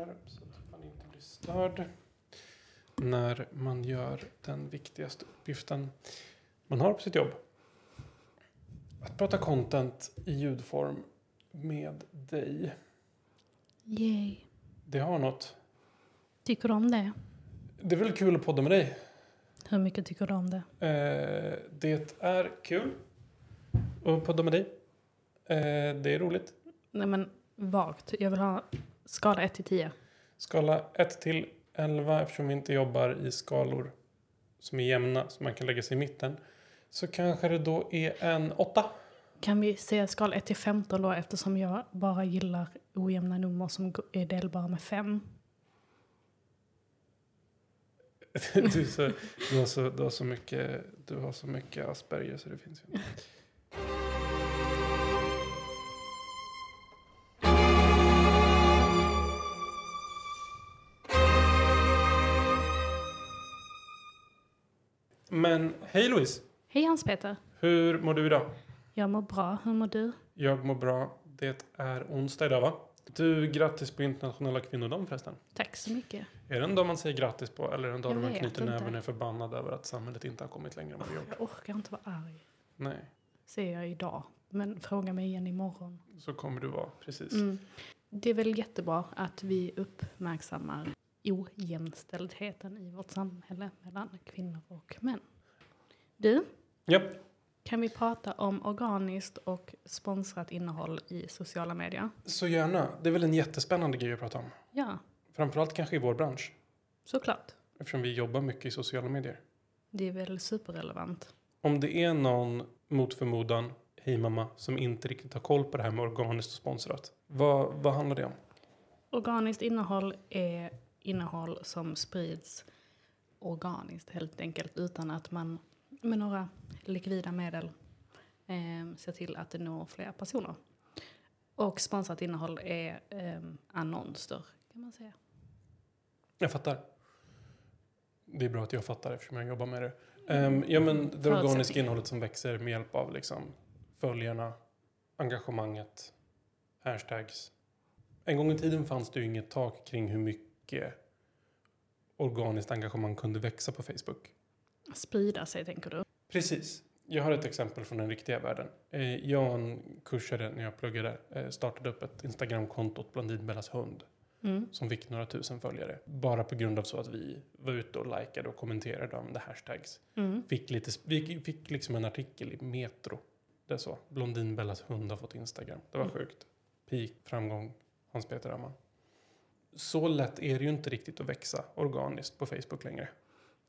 här så att man inte blir störd när man gör den viktigaste uppgiften man har på sitt jobb. Att prata content i ljudform med dig. Yay. Det har något. Tycker du om det? Det är väl kul att podda med dig. Hur mycket tycker du om det? Eh, det är kul att podda med dig. Eh, det är roligt. Nej men vagt. Jag vill ha skala 1 till 10. Skala 1 till 11 eftersom vi inte jobbar i skalor som är jämna så man kan lägga sig i mitten. Så kanske det då är en 8. Kan vi säga skala 1 till 15 då eftersom jag bara gillar ojämna nummer som är delbara med 5. Du, så, du, har så, du, har så mycket, du har så mycket Asperger så det finns ju inte. Men hej Louise! Hej Hans-Peter. Hur mår du idag? Jag mår bra. Hur mår du? Jag mår bra. Det är onsdag idag va? Du, grattis på internationella kvinnodagen förresten. Tack så mycket. Är det en dag man säger grattis på eller är det en dag då man knyter näven och är förbannad över att samhället inte har kommit längre med jobb? Jag orkar inte vara arg. Nej, Säger jag idag. Men fråga mig igen imorgon. så kommer du vara. Precis. Mm. Det är väl jättebra att vi uppmärksammar ojämställdheten i vårt samhälle mellan kvinnor och män. Du, Japp. kan vi prata om organiskt och sponsrat innehåll i sociala medier? Så gärna. Det är väl en jättespännande grej att prata om. Ja, Framförallt kanske i vår bransch. såklart. Eftersom vi jobbar mycket i sociala medier. Det är väl superrelevant. Om det är någon mot förmodan, hej mamma, som inte riktigt har koll på det här med organiskt och sponsrat. Vad, vad handlar det om? Organiskt innehåll är innehåll som sprids organiskt helt enkelt utan att man med några likvida medel eh, ser till att det når fler personer. Och sponsrat innehåll är eh, annonser kan man säga. Jag fattar. Det är bra att jag fattar eftersom jag jobbar med det. Ehm, ja, men det organiska innehållet som växer med hjälp av liksom, följarna, engagemanget, hashtags. En gång i tiden fanns det ju inget tak kring hur mycket organiskt engagemang kunde växa på Facebook. Sprida sig tänker du? Precis. Jag har ett exempel från den riktiga världen. Eh, Jag kursade när jag pluggade, eh, startade upp ett Instagramkonto åt Blondinbellas hund Mm. som fick några tusen följare. Bara på grund av så att vi var ute och likade och kommenterade om det hashtags. Mm. Fick, lite, vi fick liksom en artikel i Metro. Det är så. Blondinbellas hund har fått Instagram. Det var Mm. sjukt. Peak, framgång, Hans Peter Amman. Så lätt är det ju inte riktigt att växa organiskt på Facebook längre.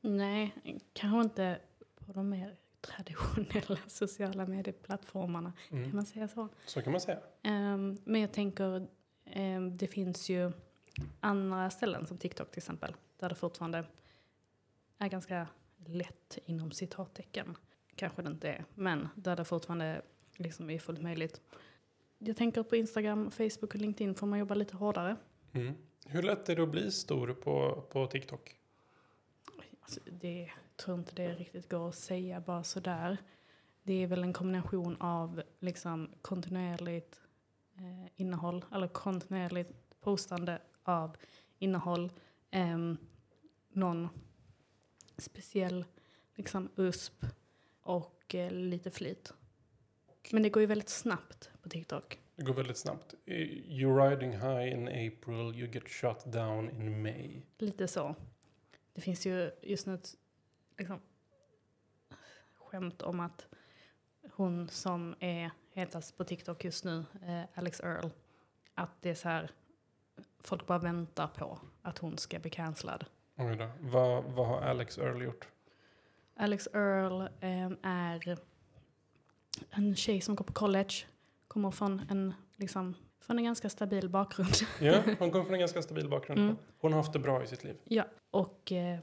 Nej, kanske inte på de mer traditionella sociala medieplattformarna. Kan Mm. man säga så? Så kan man säga. Ehm, men jag tänker, ehm, det finns ju andra ställen som TikTok till exempel. Där det fortfarande är ganska lätt inom citattecken. Kanske det inte är, men där det fortfarande liksom är fullt möjligt. Jag tänker på Instagram, Facebook och LinkedIn får man jobba lite hårdare. Mm. Hur lätt är det att bli stor på, på TikTok? Alltså, det tror inte det riktigt går att säga bara sådär. Det är väl en kombination av liksom kontinuerligt eh, innehåll, eller kontinuerligt postande av innehåll, ehm, någon speciell liksom USP och eh, lite flit. Men det går ju väldigt snabbt på TikTok. Det går väldigt snabbt. You're riding high in April, you get shut down in May. Lite så. Det finns ju just nu ett liksom, skämt om att hon som är hetast på TikTok just nu, eh, Alex Earl, att det är så här, folk bara väntar på att hon ska bli cancellad. Oj då. Vad, vad har Alex Earl gjort? Alex Earl eh, är en tjej som går på college, kommer från en, liksom, från en ganska stabil bakgrund. Ja, hon kommer från en ganska stabil bakgrund. Mm. Hon har haft det bra i sitt liv. Ja, och eh,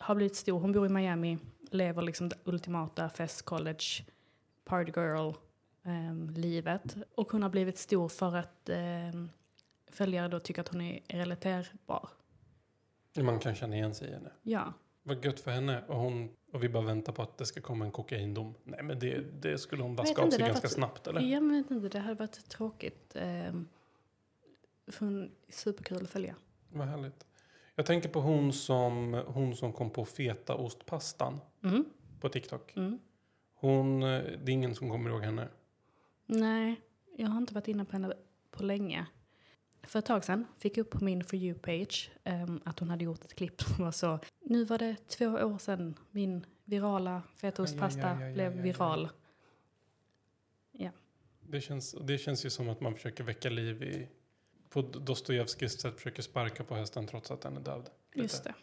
har blivit stor. Hon bor i Miami, lever liksom det ultimata fest college, party girl eh, livet. Och hon har blivit stor för att eh, följare då tycker att hon är relaterbar. Man kan känna igen sig i henne. Ja, Vad gött för henne. Och, hon, och vi bara väntar på att det ska komma en kokaindom. Nej, men det, det skulle hon vaska av sig ganska varit- snabbt, eller? jag vet inte, det hade varit tråkigt. Eh, fun- superkul att följa. Vad härligt. Jag tänker på hon som, hon som kom på fetaostpastan Mm. på TikTok. Mm. Hon, eh, det är ingen som kommer ihåg henne. Nej, jag har inte varit inne på henne på länge. För ett tag sedan fick jag upp på min For You-page ehm, att hon hade gjort ett klipp som var så. Nu var det två år sedan min virala fetaostpasta aj, aj, aj, blev viral. Det känns, det känns ju som att man försöker väcka liv i... På Dostojevskijs sätt försöker sparka på hästen trots att den är död. Lite. Just det.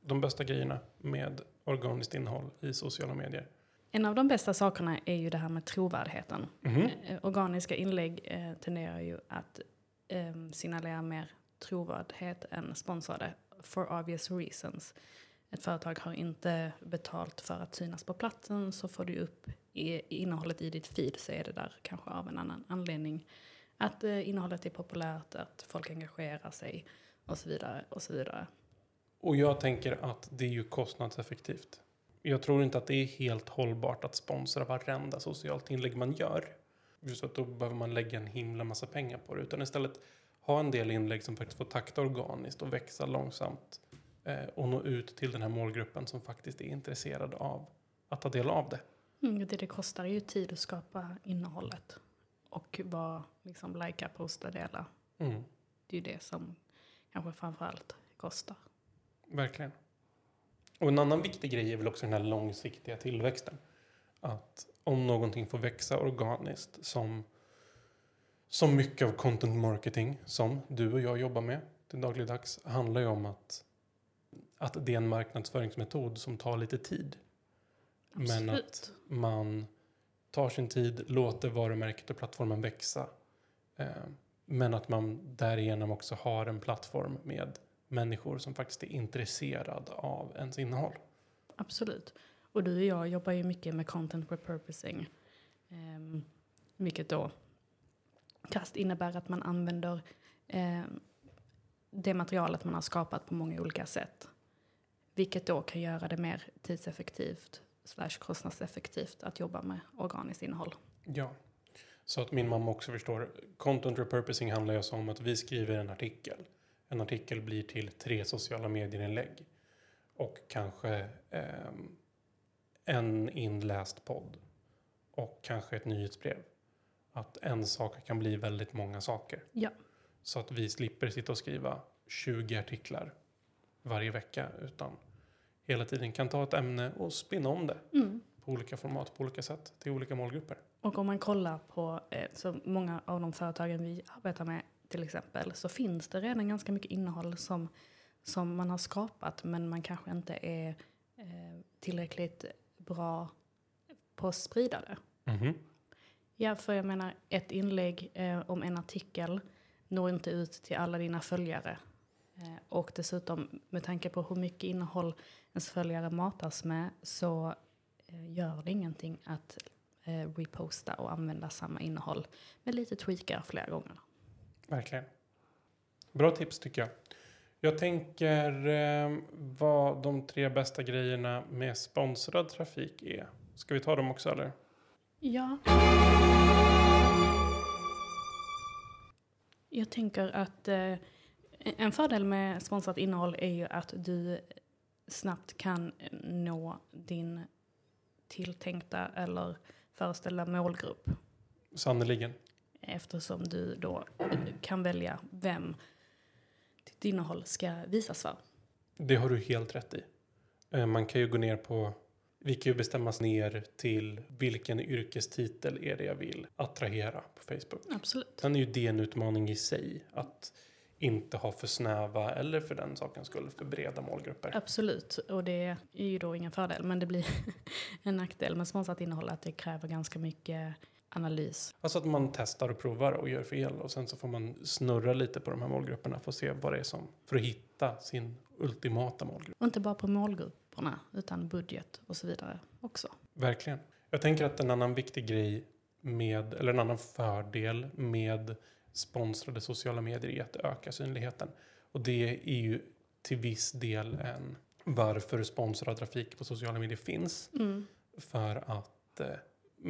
De bästa grejerna med organiskt innehåll i sociala medier. En av de bästa sakerna är ju det här med trovärdigheten. Mhm. Eh, Organiska inlägg eh, tenderar ju att eh, signalera mer trovärdighet än sponsrade. For obvious reasons. Ett företag har inte betalt för att synas på platsen så får du upp i, i innehållet i ditt feed så är det där kanske av en annan anledning. Att eh, innehållet är populärt, att folk engagerar sig och så vidare. Och så vidare. Och jag tänker att det är ju kostnadseffektivt. Jag tror inte att det är helt hållbart att sponsra varenda socialt inlägg man gör. Just att då behöver man lägga en himla massa pengar på det. Utan istället ha en del inlägg som faktiskt får takta organiskt och växa långsamt. Eh, och nå ut till den här målgruppen som faktiskt är intresserad av att ta del av det. Mm, det, det kostar ju tid att skapa innehållet. Och vad liksom likea, posta, dela. Mm, Det är ju det som kanske framförallt kostar. verkligen. Och en annan viktig grej är väl också den här långsiktiga tillväxten. Att om någonting får växa organiskt som, som mycket av content marketing som du och jag jobbar med till dagligdags handlar ju om att, att det är en marknadsföringsmetod som tar lite tid. Men Absolut. att man tar sin tid, låter varumärket och plattformen växa. Eh, men att man därigenom också har en plattform med människor som faktiskt är intresserad av ens innehåll. Absolut. Och du och jag jobbar ju mycket med content repurposing. Um, vilket då krasst innebär att man använder ehm, det materialet man har skapat på många olika sätt. Vilket då kan göra det mer tidseffektivt slash kostnadseffektivt att jobba med organiskt innehåll. Ja, så att min mamma också förstår. Content repurposing handlar ju alltså om att vi skriver en artikel. En artikel blir till tre sociala medier-inlägg. Och kanske ehm, en inläst podd. Och kanske ett nyhetsbrev. Att en sak kan bli väldigt många saker. Ja. Så att vi slipper sitta och skriva 20 artiklar varje vecka. Utan hela tiden kan ta ett ämne och spinna om det Mm. på olika format, på olika sätt, till olika målgrupper. Och om man kollar på eh, så många av de företagen vi arbetar med till exempel så finns det redan ganska mycket innehåll som, som man har skapat men man kanske inte är eh, tillräckligt bra på att sprida det. Mhm. Ja, för jag menar ett inlägg eh, om en artikel når inte ut till alla dina följare. Eh, och dessutom med tanke på hur mycket innehåll ens följare matas med så eh, gör det ingenting att eh, reposta och använda samma innehåll med lite tweakar flera gånger. Verkligen. Bra tips tycker jag. Jag tänker eh, vad de tre bästa grejerna med sponsrad trafik är. Ska vi ta dem också eller? Ja. Jag tänker att eh, en fördel med sponsrat innehåll är ju att du snabbt kan nå din tilltänkta eller föreställda målgrupp. Sannerligen. Eftersom du då kan välja vem ditt innehåll ska visas för. Det har du helt rätt i. Eh, man kan ju gå ner på vi kan ju bestämma oss ner till vilken yrkestitel är det jag vill attrahera på Facebook. Absolut. Sen är ju det en utmaning i sig. Att inte ha för snäva eller för den sakens skull för breda målgrupper. Absolut, och det är ju då ingen fördel, men det blir en nackdel med sponsrat innehåll att det kräver ganska mycket analys. Alltså att man testar och provar och gör fel och sen så får man snurra lite på de här målgrupperna för att se vad det är som, för att hitta sin ultimata målgrupp. Och inte bara på målgrupperna, utan budget och så vidare också. Verkligen. Jag tänker att en annan viktig grej med, eller en annan fördel med sponsrade sociala medier är att öka synligheten. Och det är ju till viss del en varför sponsrad trafik på sociala medier finns. Mm. För att eh,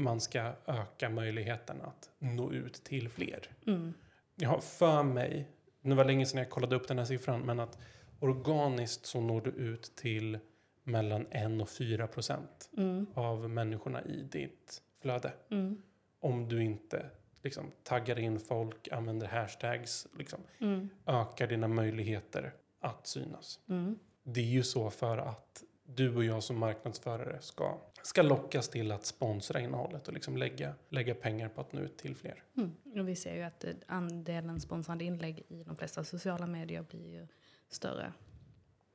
man ska öka möjligheten att nå ut till fler. Mm. Jag har för mig, det var länge sedan jag kollade upp den här siffran, men att organiskt så når du ut till mellan 1 och 4 procent Mm. av människorna i ditt flöde. Mm. Om du inte liksom, taggar in folk, använder hashtags, liksom, Mm. ökar dina möjligheter att synas. Mm. Det är ju så för att du och jag som marknadsförare ska, ska lockas till att sponsra innehållet och liksom lägga, lägga pengar på att nå ut till fler. Mm. Och vi ser ju att eh, andelen sponsrade inlägg i de flesta sociala medier blir ju större.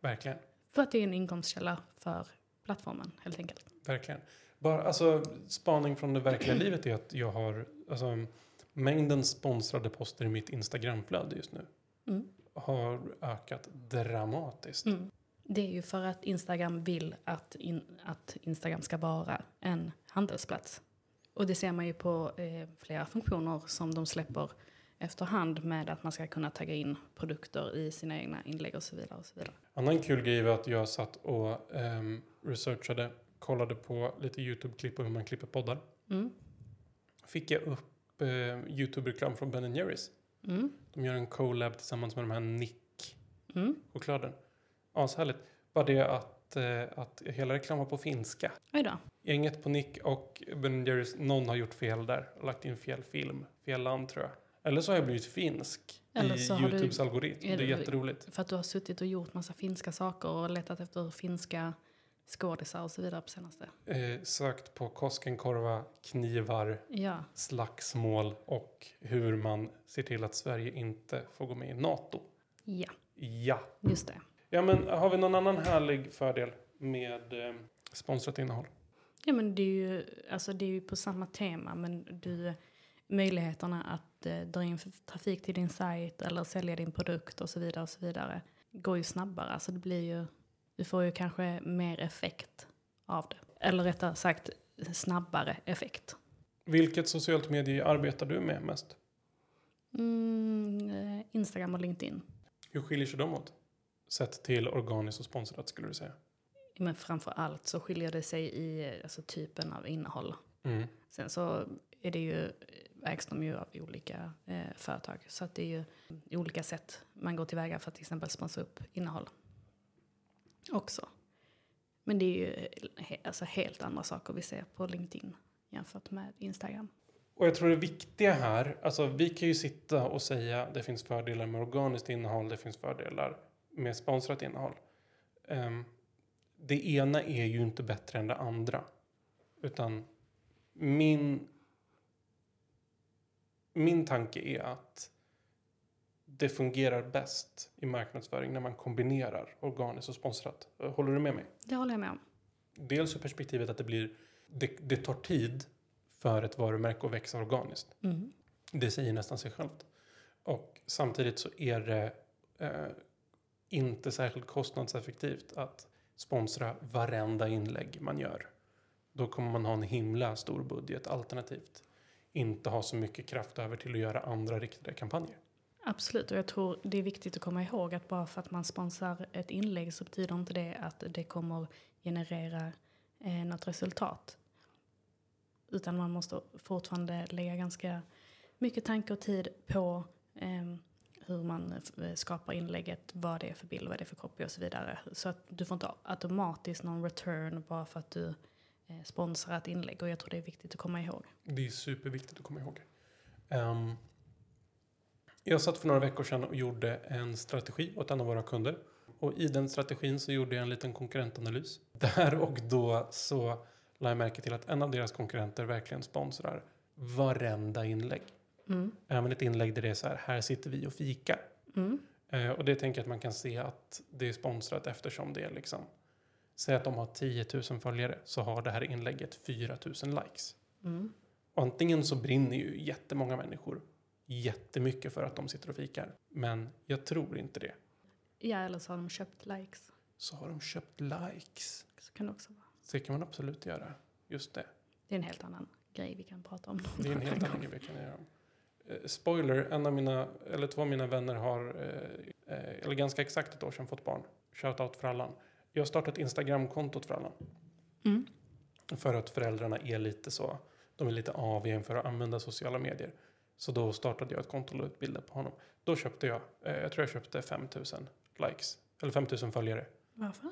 Verkligen. För att det är en inkomstkälla för plattformen helt enkelt. Verkligen. Bara, alltså, spaning från det verkliga livet är att jag har alltså, mängden sponsrade poster i mitt Instagramflöde just nu Mm. har ökat dramatiskt. Mm. Det är ju för att Instagram vill att, in, att Instagram ska vara en handelsplats. Och det ser man ju på eh, flera funktioner som de släpper efterhand med att man ska kunna tagga in produkter i sina egna inlägg och så vidare. Och så vidare. Annan kul grej var att jag satt och um, researchade, kollade på lite YouTube-klipp på hur man klipper poddar. Mm. Fick jag upp uh, YouTube-reklam från Ben Jerrys. Mm. De gör en collab tillsammans med de här Nick-chokladen. Mm. Ashärligt. Bara det att, eh, att hela reklamen på finska. Oj då. Gänget på Nick och Ben Jerrys, någon har gjort fel där. Lagt in fel film, fel land tror jag. Eller så har jag blivit finsk Eller i så har du- Youtubes algoritm. är Det är jätteroligt. För att du har suttit och gjort massa finska saker och letat efter finska skådisar och så vidare på senaste. Eh, sökt på Koskenkorva, knivar, Ja, slagsmål och hur man ser till att Sverige inte får gå med i NATO. ja, Ja. just det. Ja, men har vi någon annan härlig fördel med eh, sponsrat innehåll? Ja men det är ju, alltså det är ju på samma tema men du, möjligheterna att eh, dra in trafik till din sajt eller sälja din produkt och så vidare och så vidare går ju snabbare. Alltså det blir ju, du får ju kanske mer effekt av det. Eller rättare sagt snabbare effekt. Vilket socialt medie arbetar du med mest? Mm, eh, Instagram och LinkedIn. Hur skiljer sig de åt? Sett till organiskt och sponsrat skulle du säga. Men framför allt så skiljer det sig i alltså, typen av innehåll. Mm. Sen så är det ju, ägs de ju av olika eh, företag. Så att det är ju olika sätt man går tillväga för att till exempel sponsra upp innehåll. Också. Men det är ju he, alltså helt andra saker vi ser på LinkedIn jämfört med Instagram. Och jag tror det viktiga här, alltså vi kan ju sitta och säga det finns fördelar med organiskt innehåll, det finns fördelar med sponsrat innehåll. Ehm, det ena är ju inte bättre än det andra. Utan min, min tanke är att det fungerar bäst i marknadsföring när man kombinerar organiskt och sponsrat. Håller du med mig? Det håller jag med om. Dels ur perspektivet att det blir, det, det tar tid för ett varumärke att växa organiskt. Mm. Det säger nästan sig självt. Och samtidigt så är det eh, inte särskilt kostnadseffektivt att sponsra varenda inlägg man gör. Då kommer man ha en himla stor budget alternativt inte ha så mycket kraft över till att göra andra riktade kampanjer. Absolut, och jag tror det är viktigt att komma ihåg att bara för att man sponsrar ett inlägg så betyder inte det att det kommer generera eh, något resultat. Utan man måste fortfarande lägga ganska mycket tanke och tid på eh, hur man eh, eh, skapar inlägget, vad det är för bild, vad det är för copy och så vidare. Så att du får inte automatiskt någon return bara för att du eh, sponsrar ett inlägg och jag tror det är viktigt att komma ihåg. Det är superviktigt att komma ihåg. Um, jag satt för några veckor sedan och gjorde en strategi åt en av våra kunder. Och i den strategin så gjorde jag en liten konkurrentanalys. Där och då så lade jag märke till att en av deras konkurrenter verkligen sponsrar varenda inlägg. Mm. Även ett inlägg där det är så här, här sitter vi och fikar. Mm. Eh, och det tänker jag att man kan se att det är sponsrat eftersom det är liksom, säg att de har 10 000 följare så har det här inlägget 4 000 likes. Mm. Och antingen så brinner ju jättemånga människor jättemycket för att de sitter och fikar. Men jag tror inte det. Ja, eller så har de köpt likes. Så har de köpt likes. Så kan det också vara. Så kan man absolut göra. Just det. Det är en helt annan grej vi kan prata om. Det är en helt annan grej vi kan göra. Eh, spoiler, en av mina, eller två av mina vänner har, eh, eh, eller ganska exakt ett år sedan fått barn. Shoutout för Allan. Jag har startat Instagramkontot för Allan. Mm. För att föräldrarna är lite så. de är lite aviga för att använda sociala medier. Så då startade jag ett konto och la ut bilder på honom. Då köpte jag, jag tror jag köpte 5000 likes, eller 5000 följare. Varför?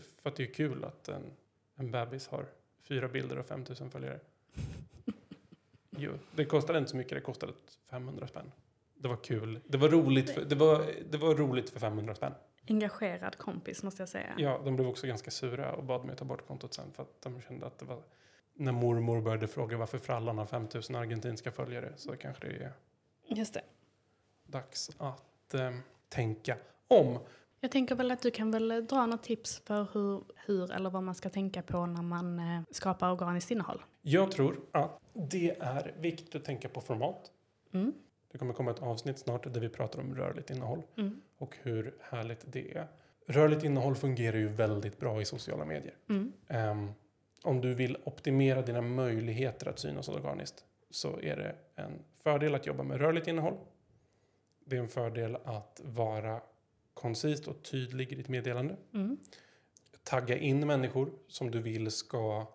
För att det är kul att en, en bebis har fyra bilder och 5000 följare. Jo, det kostade inte så mycket, det kostade 500 spänn. Det var kul. Det var roligt för, det var, det var roligt för 500 spänn. Engagerad kompis måste jag säga. Ja, de blev också ganska sura och bad mig ta bort kontot sen för att de kände att det var när mormor började fråga varför frallan har 5000 argentinska följare så kanske det är Just det. dags att eh, tänka om. Jag tänker väl att du kan väl dra något tips för hur, hur eller vad man ska tänka på när man eh, skapar organiskt innehåll. Jag tror att det är viktigt att tänka på format. Mm. Det kommer komma ett avsnitt snart där vi pratar om rörligt innehåll Mm. och hur härligt det är. Rörligt innehåll fungerar ju väldigt bra i sociala medier. Mm. Ehm, om du vill optimera dina möjligheter att synas organiskt så är det en fördel att jobba med rörligt innehåll. Det är en fördel att vara koncist och tydlig i ditt meddelande. Mm. Tagga in människor som du vill ska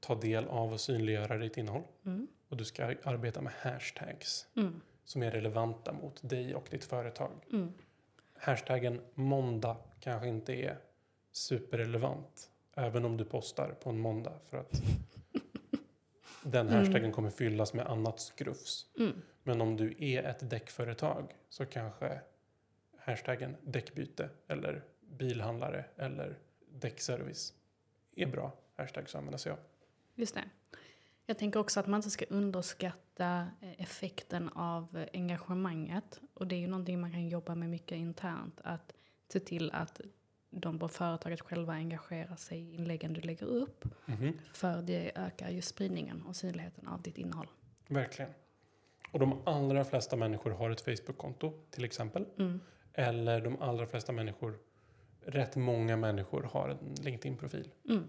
ta del av och synliggöra ditt innehåll. Mm. Och du ska arbeta med hashtags Mm. som är relevanta mot dig och ditt företag. Mm. Hashtaggen måndag kanske inte är superrelevant. Även om du postar på en måndag. För att den Mm. hashtaggen kommer fyllas med annat skrufs. Mm. Men om du är ett däckföretag så kanske hashtaggen däckbyte eller bilhandlare eller däckservice är bra hashtags att använda sig av. Just det. Jag tänker också att man inte ska underskatta eh, effekten av engagemanget. Och det är ju någonting man kan jobba med mycket internt. Att se till att de på företaget själva engagerar sig i inläggen du lägger upp. Mhm. För det ökar ju spridningen och synligheten av ditt innehåll. Verkligen. Och de allra flesta människor har ett Facebook-konto till exempel. Mm. Eller de allra flesta människor, rätt många människor har en LinkedIn-profil. Mm.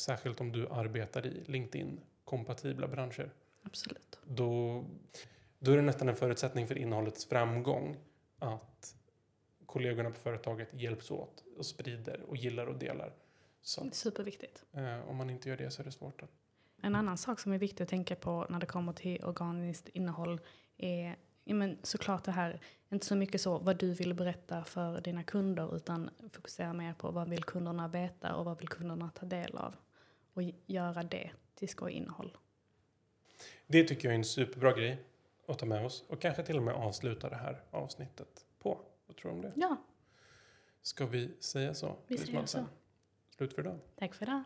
Särskilt om du arbetar i LinkedIn-kompatibla branscher. Absolut. Då, då är det nästan en förutsättning för innehållets framgång att kollegorna på företaget hjälps åt och sprider och gillar och delar. Så Superviktigt. eh, om man inte gör det så är det svårt. Att, En annan sak som är viktig att tänka på när det kommer till organiskt innehåll är ja, men såklart det här, inte så mycket så vad du vill berätta för dina kunder utan fokusera mer på vad vill kunderna veta och vad vill kunderna ta del av. Och göra det till skojinnehåll. det tycker jag är en superbra grej att ta med oss och kanske till och med avsluta det här avsnittet på. Vad tror du om det? Ja, Ska vi säga så? vi säger så. Slut för idag. Tack för det.